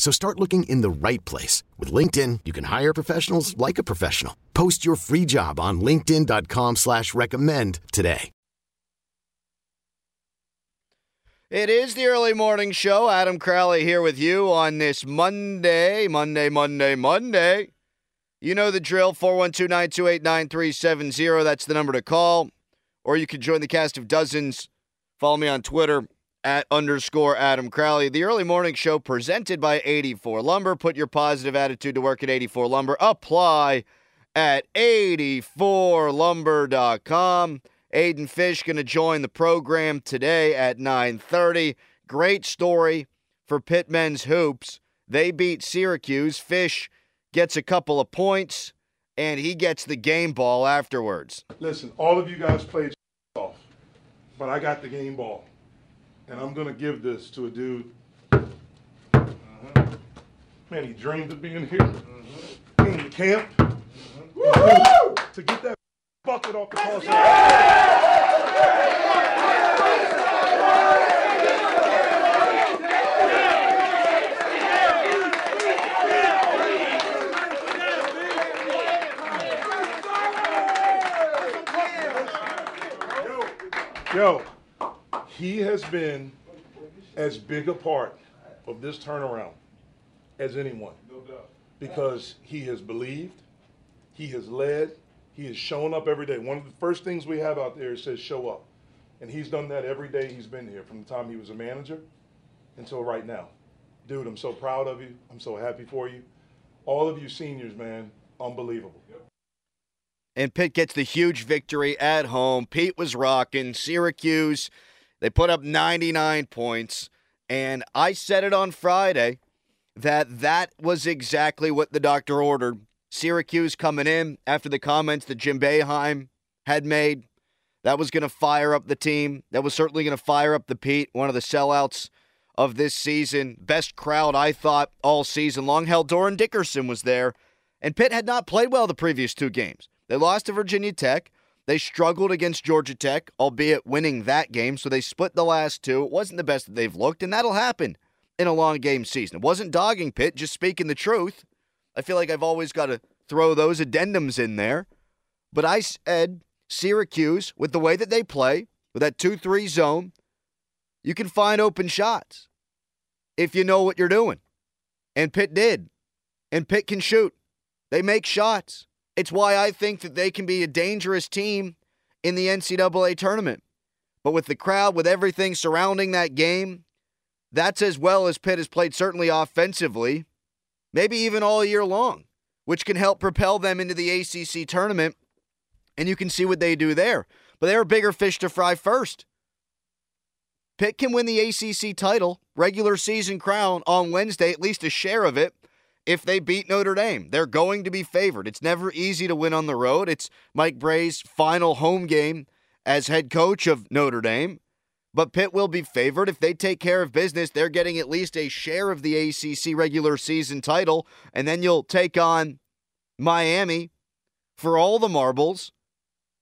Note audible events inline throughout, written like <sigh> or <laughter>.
So start looking in the right place. With LinkedIn, you can hire professionals like a professional. Post your free job on linkedin.com slash recommend today. It is the early morning show. Adam Crowley here with you on this Monday, Monday, Monday, Monday. You know the drill, 412-928-9370. That's the number to call. Or you can join the cast of dozens. Follow me on Twitter at underscore Adam Crowley. The early morning show presented by 84 Lumber. Put your positive attitude to work at 84 Lumber. Apply at 84lumber.com. Aiden Fish going to join the program today at 9:30. Great story for Pitt men's hoops. They beat Syracuse. Fish gets a couple of points and he gets the game ball afterwards. Listen, all of you guys played <laughs> off, but I got the game ball and I'm gonna give this to a dude. Uh-huh. Man, he dreamed of being here uh-huh. in the camp uh-huh. to get that bucket off the cross. Yo, he has been as big a part of this turnaround as anyone. No doubt. Because he has believed, he has led, he has shown up every day. One of the first things we have out there says show up. And he's done that every day he's been here, from the time he was a manager until right now. Dude, I'm so proud of you. I'm so happy for you. All of you seniors, man, unbelievable. And Pitt gets the huge victory at home. Pete was rocking. Syracuse they put up 99 points. And I said it on Friday that that was exactly what the doctor ordered. Syracuse coming in after the comments that Jim Boeheim had made. That was going to fire up the team. That was certainly going to fire up the Pete, one of the sellouts of this season. Best crowd, I thought, all season long. Hell, Doran Dickerson was there. And Pitt had not played well the previous two games. They lost to Virginia Tech. They struggled against Georgia Tech, albeit winning that game, so they split the last two. It wasn't the best that they've looked, and that'll happen in a long game season. It wasn't dogging Pitt, just speaking the truth. I feel like I've always got to throw those addendums in there. But I said Syracuse, with the way that they play, with that 2 3 zone, you can find open shots if you know what you're doing. And Pitt did. And Pitt can shoot. They make shots. It's why I think that they can be a dangerous team in the NCAA tournament. But with the crowd, with everything surrounding that game, that's as well as Pitt has played, certainly offensively, maybe even all year long, which can help propel them into the ACC tournament. And you can see what they do there. But they're a bigger fish to fry first. Pitt can win the ACC title, regular season crown on Wednesday, at least a share of it if they beat Notre Dame. They're going to be favored. It's never easy to win on the road. It's Mike Brey's final home game as head coach of Notre Dame. But Pitt will be favored. If they take care of business, they're getting at least a share of the ACC regular season title. And then you'll take on Miami for all the marbles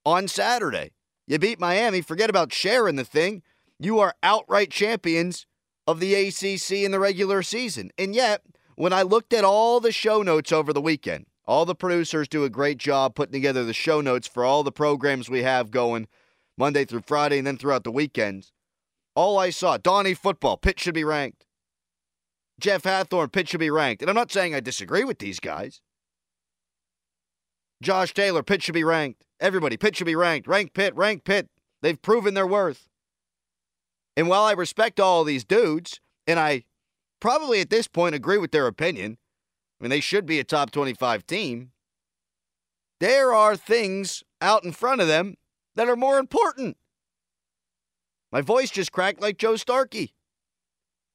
on Saturday. You beat Miami, forget about sharing the thing. You are outright champions of the ACC in the regular season. And yet, when I looked at all the show notes over the weekend, all the producers do a great job putting together the show notes for all the programs we have going Monday through Friday and then throughout the weekends. All I saw, Donnie football, Pitt should be ranked. Jeff Hathhorn, Pitt should be ranked. And I'm not saying I disagree with these guys. Josh Taylor, Pitt should be ranked. Everybody, Pitt should be ranked. Rank Pitt, rank Pitt. They've proven their worth. And while I respect all these dudes, and I probably at this point agree with their opinion, I mean, they should be a top 25 team, there are things out in front of them that are more important. My voice just cracked like Joe Starkey.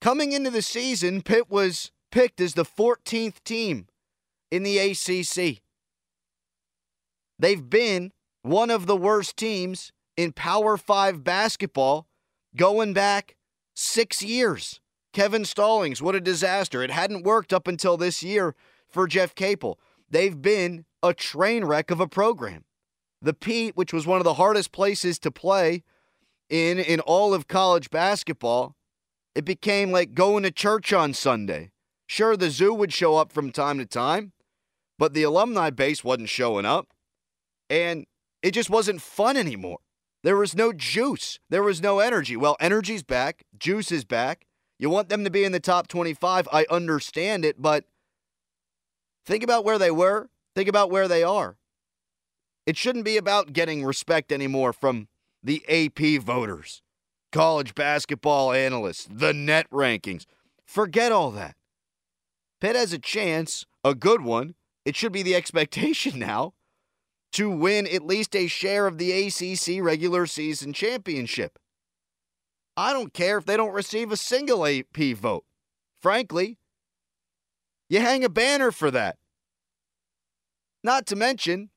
Coming into the season, Pitt was picked as the 14th team in the ACC. They've been one of the worst teams in Power 5 basketball going back six years. Kevin Stallings, what a disaster. It hadn't worked up until this year for Jeff Capel. They've been a train wreck of a program. The Pete, which was one of the hardest places to play in in all of college basketball, it became like going to church on Sunday. Sure, the zoo would show up from time to time, but the alumni base wasn't showing up. And it just wasn't fun anymore. There was no juice. There was no energy. Well, energy's back. Juice is back. You want them to be in the top 25. I understand it, but think about where they were. Think about where they are. It shouldn't be about getting respect anymore from the AP voters, college basketball analysts, the net rankings. Forget all that. Pitt has a chance, a good one. It should be the <laughs> expectation now to win at least a share of the ACC regular season championship. I don't care if they don't receive a single AP vote. Frankly, you hang a banner for that. Not to mention,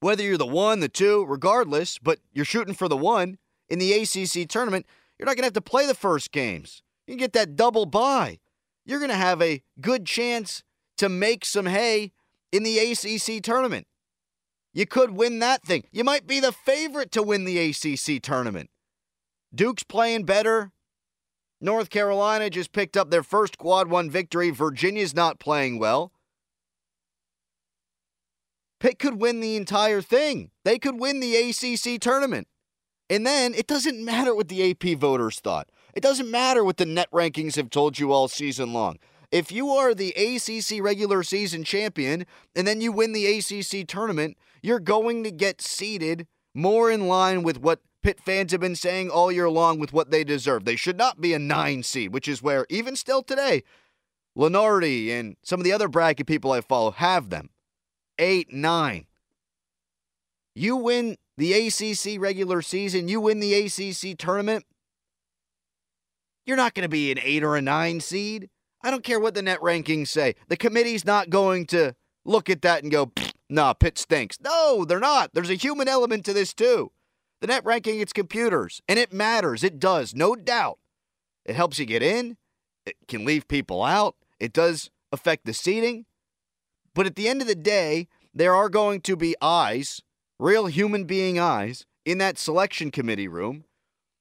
whether you're the one, the two, regardless, but you're shooting for the one in the ACC tournament, you're not going to have to play the first games. You can get that double bye. You're going to have a good chance to make some hay in the ACC tournament. You could win that thing. You might be the favorite to win the ACC tournament. Duke's playing better. North Carolina just picked up their first quad one victory. Virginia's not playing well. Pitt could win the entire thing. They could win the ACC tournament. And then it doesn't matter what the AP voters thought. It doesn't matter what the net rankings have told you all season long. If you are the ACC regular season champion and then you win the ACC tournament, you're going to get seated more in line with what Pitt fans have been saying all year long with what they deserve. They should not be a nine seed, which is where, even still today, Lunardi and some of the other bracket people I follow have them. Eight, nine. You win the ACC regular season, you win the ACC tournament, you're not going to be an eight or a nine seed. I don't care what the net rankings say. The committee's not going to look at that and go, nah, Pitt stinks. No, they're not. There's a human element to this too. The net ranking, it's computers, and it matters. It does, no doubt. It helps you get in, it can leave people out, it does affect the seating. But at the end of the day, there are going to be eyes, real human being eyes, in that selection committee room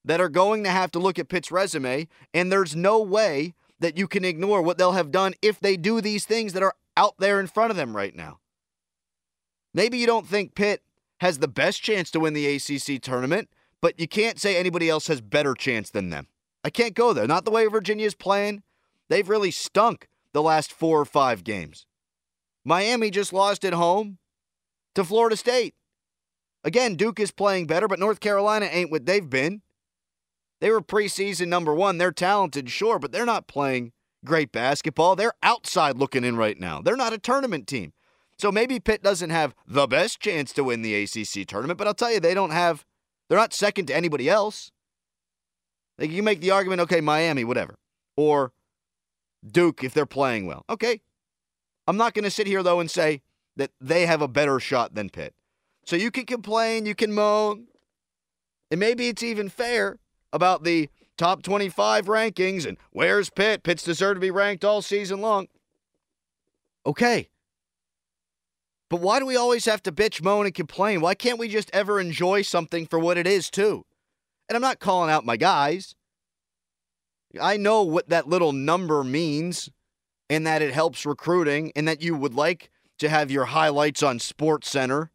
that are going to have to look at Pitt's resume, and there's no way that you can ignore what they'll have done if they do these things that are out there in front of them right now. Maybe you don't think Pitt has the best chance to win the ACC tournament, but you can't say anybody else has better chance than them. I can't go there. Not the way Virginia's playing. They've really stunk the last four or five games. Miami just lost at home to Florida State. Again, Duke is playing better, but North Carolina ain't what they've been. They were preseason number one. They're talented, sure, but they're not playing great basketball. They're outside looking in right now. They're not a tournament team. So maybe Pitt doesn't have the best chance to win the ACC tournament, but I'll tell you, they don't have, they're not second to anybody else. Like you make the argument, okay, Miami, whatever, or Duke if they're playing well. Okay. I'm not going to sit here, though, and say that they have a better shot than Pitt. So you can complain, you can moan, and maybe it's even fair about the top 25 rankings and where's Pitt? Pitt's deserve to be ranked all season long. Okay. But why do we always have to bitch, moan, and complain? Why can't we just ever enjoy something for what it is, too? And I'm not calling out my guys. I know what that little number means and that it helps recruiting and that you would like to have your highlights on Sports Center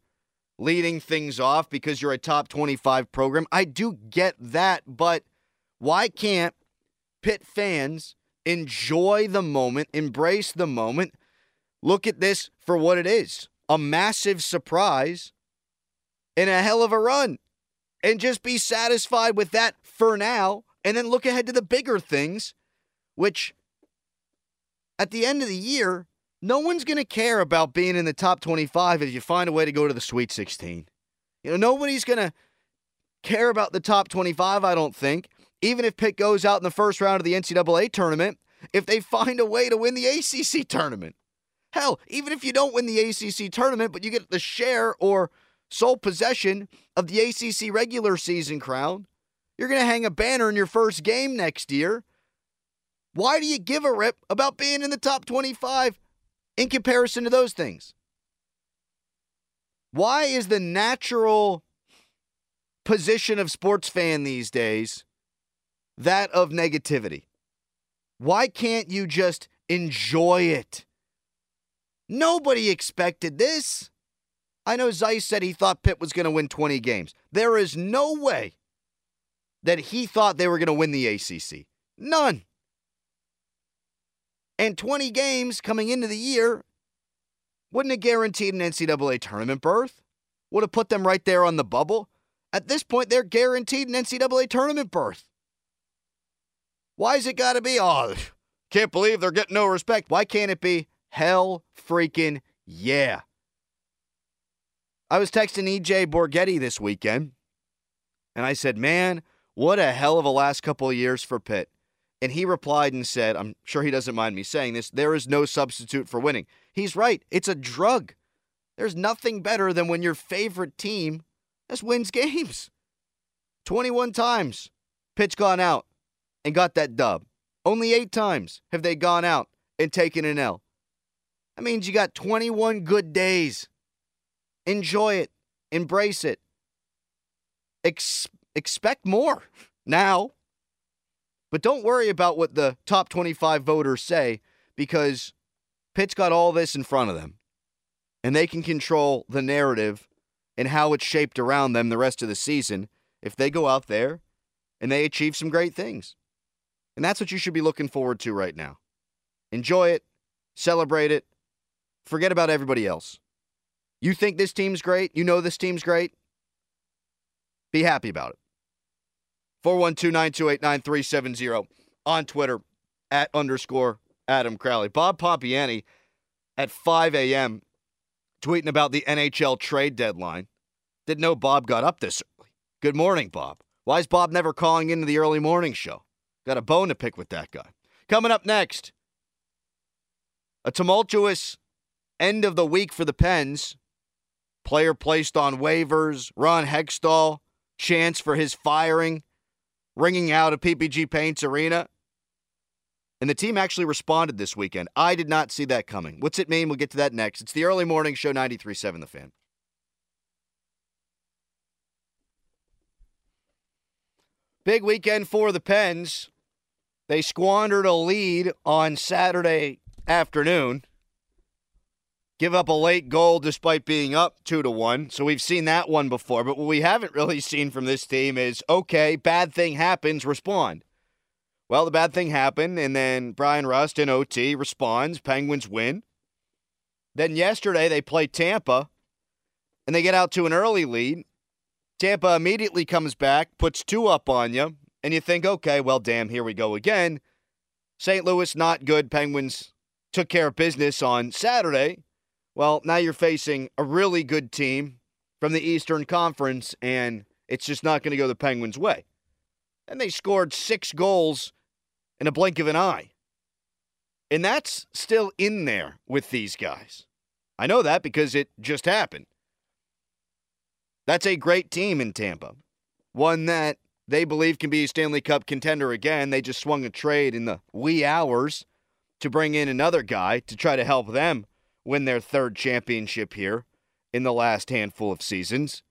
leading things off because you're a top 25 program. I do get that, but why can't Pitt fans Enjoy the moment, embrace the moment. Look at this for what it is a massive surprise and a hell of a run. And just be satisfied with that for now, and then look ahead to the bigger things, which at the end of the year, no one's going to care about being in the top 25 if you find a way to go to the Sweet 16. You know, nobody's going to care about the top 25, I don't think. Even if Pitt goes out in the first round of the NCAA tournament, if they find a way to win the ACC tournament. Hell, even if you don't win the ACC tournament, but you get the share or sole possession of the ACC regular season crown, you're going to hang a banner in your first game next year. Why do you give a rip about being in the top 25 in comparison to those things? Why is the natural position of sports fan these days that of negativity? Why can't you just enjoy it? Nobody expected this. I know Zeise said he thought Pitt was going to win 20 games. There is no way that he thought they were going to win the ACC. None. And 20 games coming into the year wouldn't have guaranteed an NCAA tournament berth, would have put them right there on the bubble. At this point, they're guaranteed an NCAA tournament berth. Why's it got to be, oh, can't believe they're getting no respect? Why can't it be hell freaking yeah? I was texting EJ Borghetti this weekend, and I said, man, what a hell of a last couple of years for Pitt. And he replied and said, I'm sure he doesn't mind me saying this, there is no substitute for winning. He's right. It's a drug. There's nothing better than when your favorite team just wins <laughs> games. 21 times Pitt's gone out and got that dub. Only eight times have they gone out and taken an L. That means you got 21 good days. Enjoy it, embrace it. Ex- expect more <laughs> now. But don't worry about what the top 25 voters say because Pitt's got all this in front of them. And they can control the narrative and how it's shaped around them the rest of the season if they go out there and they achieve some great things. And that's what you should be looking forward to right now. Enjoy it, celebrate it, forget about everybody else. You think this team's great? You know this team's great? Be happy about it. 412 928 9370 on Twitter at underscore Adam Crowley. Bob Pompeani at 5 a.m. tweeting about the NHL trade deadline. Didn't know Bob got up this early. Good morning, Bob. Why is Bob never calling into the early morning show? Got a bone to pick with that guy. Coming up next, a tumultuous end of the week for the Pens. Player placed on waivers, Ron Hextall, chance for his firing ringing out of PPG Paints Arena. And the team actually responded this weekend. I did not see that coming. What's it mean? We'll get to that next. It's the early morning show 93.7 The Fan. Big weekend for the Pens. They squandered a lead on Saturday afternoon give up a late goal despite being up two to one. So we've seen that one before. But what we haven't really <laughs> seen from this team is okay, bad thing happens, respond. Well, the bad thing happened, and then Bryan Rust in OT responds. Penguins win. Then yesterday they play Tampa, and they get out to an early lead. Tampa immediately comes back, puts two up on you, and you think, okay, well, damn, here we go again. St. Louis not good. Penguins took care of business on Saturday. Well, now you're facing a really good team from the Eastern Conference, and it's just not going to go the Penguins' way. And they scored six goals in a blink of an eye. And that's still in there with these guys. I know that because it just happened. That's a great team in Tampa. One that they believe can be a Stanley Cup contender again. They just swung a trade in the wee hours to bring in another guy to try to help them win their third championship here in the last handful of seasons.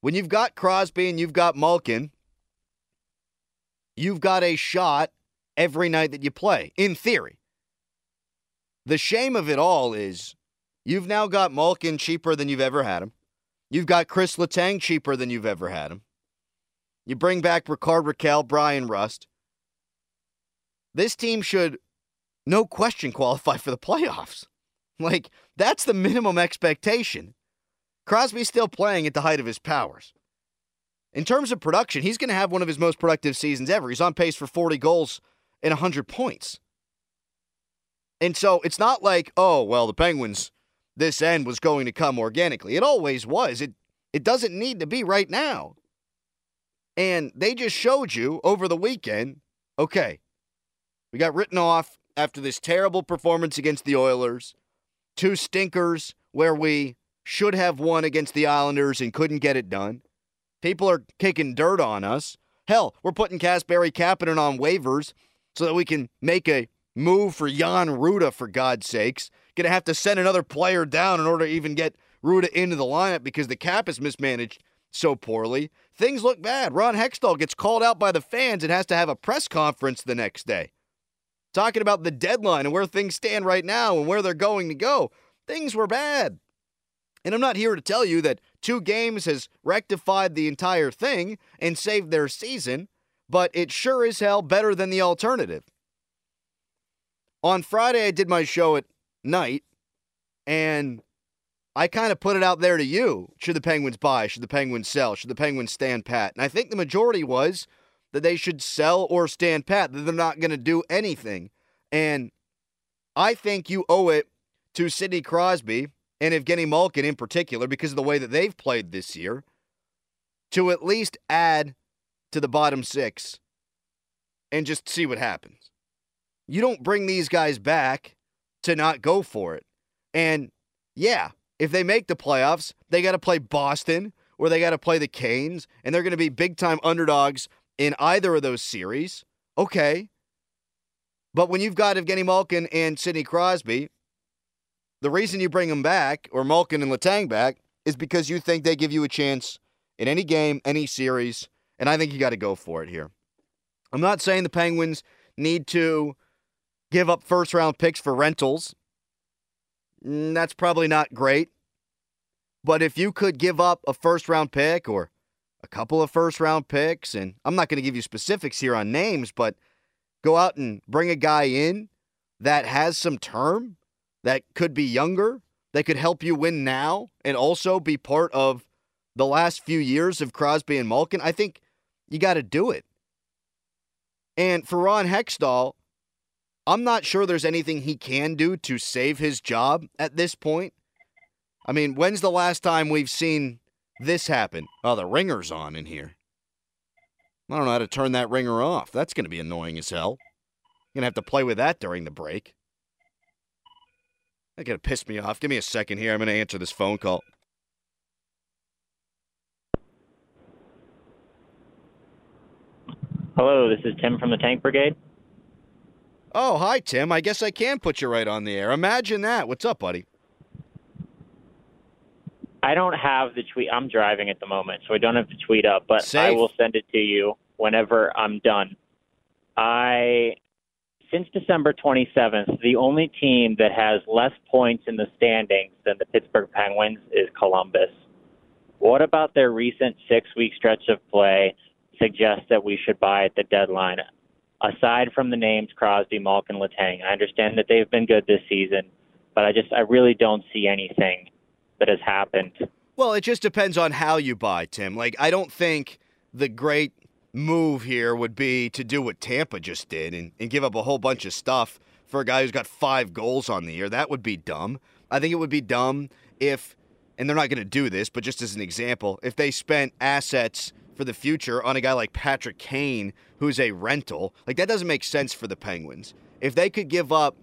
When you've got Crosby and you've got Malkin, you've got a shot every night that you play, in theory. The shame of it all is you've now got Malkin cheaper than you've ever had him. You've got Chris Letang cheaper than you've ever had him. You bring back Rickard Rakell, Bryan Rust. this team should, no question, qualify for the playoffs. <laughs> Like, that's the minimum expectation. Crosby's still playing at the height of his powers. In terms of production, he's going to have one of his most productive seasons ever. He's on pace for 40 goals and 100 points. And so it's not like, oh, well, the Penguins, this end was going to come organically. It always was. It, it doesn't need to be right now. And they just showed you over the weekend okay, we got written off after this terrible performance against the Oilers, two stinkers where we should have won against the Islanders and couldn't get it done. People are kicking dirt on us. Hell, we're putting Kasperi Kapanen on waivers so that we can make a move for Jan Rutta, for God's sakes. Gonna have to send another player down in order to even get Rutta into the lineup because the cap is mismanaged so poorly. Things look bad. Ron Hextall gets called out by the fans and has to have a press conference the next day. Talking about the deadline and where things stand right now and where they're going to go. Things were bad. And I'm not here to tell you that two games has rectified the entire thing and saved their season, but it sure is hell better than the alternative. On Friday, I did my show at night, and I kind of put it out there to you. Should the Penguins buy? Should the Penguins sell? Should the Penguins stand pat? And I think the majority was that they should sell or stand pat, that they're not going to do anything. And I think you owe it to Sidney Crosby and Evgeny Malkin in particular, because of the way that they've played this year, to at least add to the bottom six and just see what happens. You don't bring these guys back to not go for it. And yeah, if they make the playoffs, they got to play Boston or they got to play the Canes, and they're going to be big time underdogs in either of those series. Okay. But when you've got Evgeny Malkin and Sidney Crosby, the reason you bring them back, or Malkin and Letang back, is because you think they give you a chance in any game, any series, and I think you got to go for it here. I'm not saying the Penguins need to give up first round picks for rentals. Mm, that's probably not great. But if you could give up a first round pick or a couple of first round picks, and I'm not going to give you specifics here on names, but go out and bring a guy in that has some term, that could be younger, that could help you win now, and also be part of the last few years of Crosby and Malkin, I think you got to do it. And for Ron Hextall, I'm not sure there's anything he can do to save his job at this point. I mean, when's the last time we've seen this happened. Oh, the ringer's on in here. I don't know how to turn that ringer off. That's going to be annoying as hell. You're going to have to play with that during the break. That's going to piss me off. Give me a second here. I'm going to answer this phone call. Hello, this is Tim from the Tank Brigade. Oh, hi, Tim. I guess I can put you right on the air. Imagine that. What's up, buddy? I don't have the tweet. I'm driving at the moment, so I don't have the tweet up, but Safe. I will send it to you whenever I'm done. I, since December 27th, the only team that has less points in the standings than the Pittsburgh Penguins is Columbus. What about their recent six week stretch of play suggests that we should buy at the deadline? aside from the names Crosby, Malkin, Letang. I understand that they've been good this season, but I just I really don't see anything that has happened. Well, it just depends on how you buy, Tim. Like I don't think the great move here would be to do what Tampa just did and, and give up a whole bunch of stuff for a guy who's got five goals on the year. That would be dumb. I think it would be dumb if, and they're not going to do this, but just as an example, if they spent assets for the future on a guy like Patrick Kane, who's a rental. Like, that doesn't make sense for the Penguins. If they could give up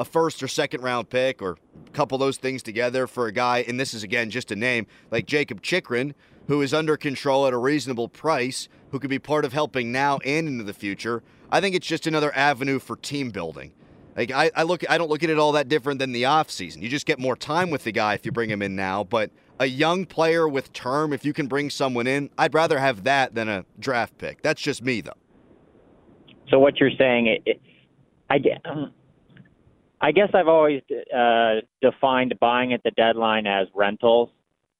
a first or second round pick or couple those things together for a guy, and this is again just a name, like Jakob Chychrun, who is under control at a reasonable price, who could be part of helping now and into the future, I think it's just another avenue for team building. Like I, I look I don't look at it all that different than the offseason. You just get more time with the guy if you bring him in now, but a young player with term, if you can bring someone in, I'd rather have that than a draft pick. That's just me, though. So what you're saying, it, it, I get. Um, I guess I've always uh, defined buying at the deadline as rentals,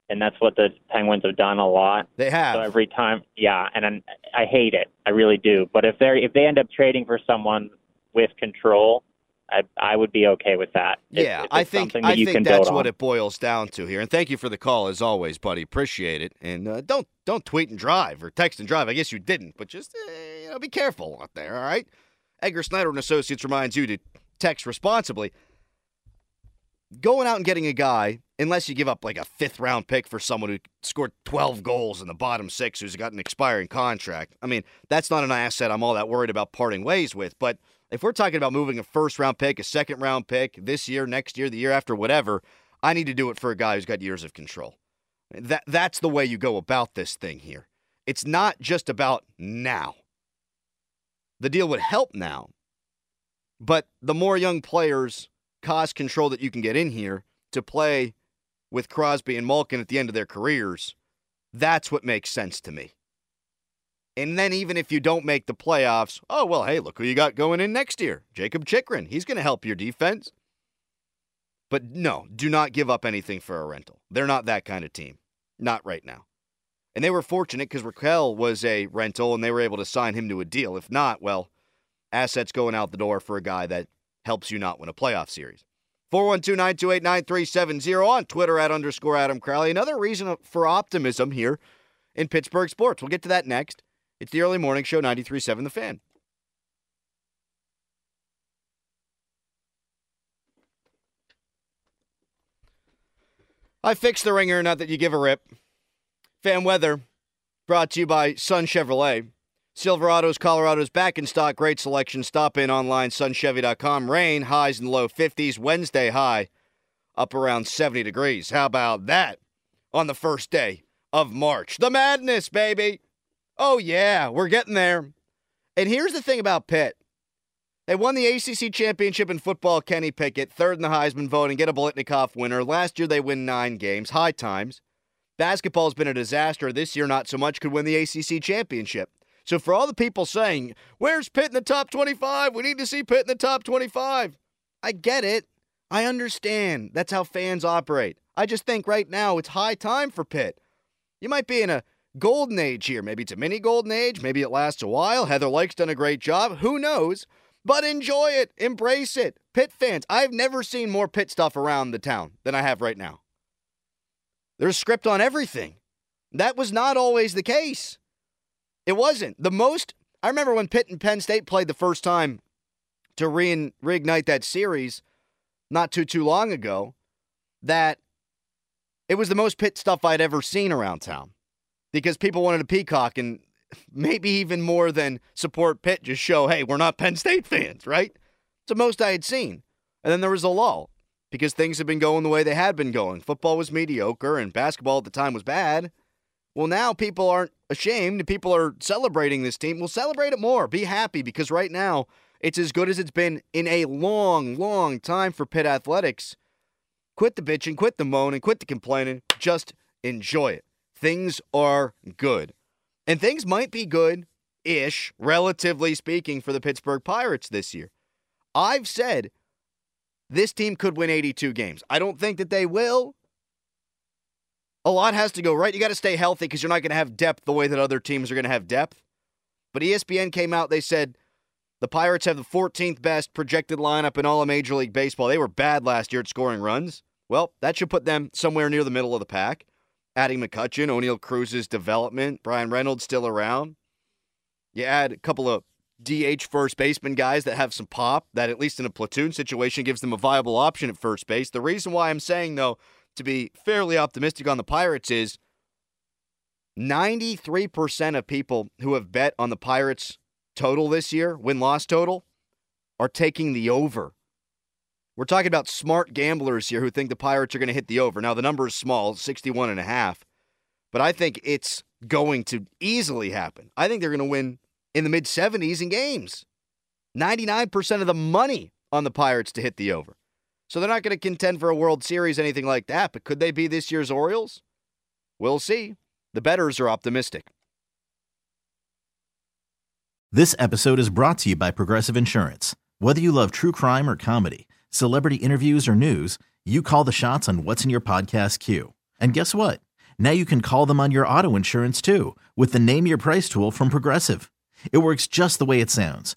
and that's what the Penguins have done a lot. They have. So every time, yeah, and I'm, I hate it. I really do. But if they if they end up trading for someone with control, I I would be okay with that. Yeah, if I think that I you think that's what it boils down to here. And thank you for the call as always, buddy. Appreciate it. And uh, don't don't tweet and drive or text and drive. I guess you didn't, but just uh, you know, be careful out there. All right. Edgar Snyder and Associates reminds you to text responsibly. Going out and getting a guy, unless you give up like a fifth round pick for someone who scored 12 goals in the bottom six, who's got an expiring contract. I mean, that's not an asset I'm all that worried about parting ways with. But if we're talking about moving a first round pick, a second round pick this year, next year, the year after, whatever, I need to do it for a guy who's got years of control. That that's the way you go about this thing here. It's not just about now. The deal would help now, but the more young players cost control that you can get in here to play with Crosby and Malkin at the end of their careers, that's what makes sense to me. And then even if you don't make the playoffs, oh well, hey, look who you got going in next year. Jakob Chychrun. He's going to help your defense. But no, do not give up anything for a rental. They're not that kind of team. Not right now. And they were fortunate because Rakell was a rental and they were able to sign him to a deal. If not, well, assets going out the door for a guy that helps you not win a playoff series. 412 928 9370 on Twitter at underscore Adam Crowley. Another reason for optimism here in Pittsburgh sports. We'll get to that next. It's the early morning show, 93.7 The Fan. I fixed the ringer, not that you give a rip. Fan weather brought to you by Sun Chevrolet. Silverados, Colorado's back in stock. Great selection. Stop in online, sunchevy.com. Rain, highs in the low 50s. Wednesday high up around 70 degrees. How about that on the first day of March? The madness, baby. Oh, yeah, we're getting there. And here's the thing about Pitt. They won the ACC championship in football, Kenny Pickett, third in the Heisman voting, get a Biletnikoff winner. Last year they win nine games, high times. Basketball's been a disaster. This year, not so much, could win the ACC championship. So for all the people saying, where's Pitt in the top 25? We need to see Pitt in the top 25. I get it. I understand. That's how fans operate. I just think right now it's high time for Pitt. You might be in a golden age here. Maybe it's a mini golden age. Maybe it lasts a while. Heather Lyke's done a great job. Who knows? But enjoy it. Embrace it. Pitt fans, I've never seen more Pitt stuff around the town than I have right now. There's script on everything. That was not always the case. It wasn't. The most, I remember when Pitt and Penn State played the first time to rein, reignite that series not too, too long ago, that it was the most Pitt stuff I'd ever seen around town because people wanted a peacock and <laughs> maybe even more than support Pitt, just show, hey, we're not Penn State fans, right? It's the most I had seen. And then there was a lull because things had been going the way they had been going. Football was mediocre and basketball at the time was bad. Well, now people aren't ashamed. People are celebrating this team. We'll celebrate it more. Be happy because right now it's as good as it's been in a long, long time for Pitt athletics. Quit the bitching, quit the moaning, quit the complaining. Just enjoy it. Things are good. And things might be good ish, relatively speaking, for the Pittsburgh Pirates this year. I've said this team could win 82 games. I don't think that they will. A lot has to go right. You got to stay healthy because you're not going to have depth the way that other teams are going to have depth. But ESPN came out, they said the Pirates have the 14th best projected lineup in all of Major League Baseball. They were bad last year at scoring runs. Well, that should put them somewhere near the middle of the pack. Adding McCutcheon, Oneil Cruz's development, Bryan Reynolds still around. You add a couple of DH first baseman guys that have some pop, that at least in a platoon situation gives them a viable option at first base. The reason why I'm saying, though, to be fairly optimistic on the Pirates is 93% of people who have bet on the Pirates total this year, win loss total, are taking the over. We're talking about smart gamblers here who think the Pirates are going to hit the over. Now, the number is small, 61 and a half, but I think it's going to easily happen. I think they're going to win in the mid 70s in games. 99% of the money on the Pirates to hit the over. So they're not going to contend for a World Series, anything like that, but could they be this year's Orioles? We'll see. The betters are optimistic. This episode is brought to you by Progressive Insurance. Whether you love true crime or comedy, celebrity interviews or news, you call the shots on what's in your podcast queue. And guess what? Now you can call them on your auto insurance too with the Name Your Price tool from Progressive. It works just the way it sounds.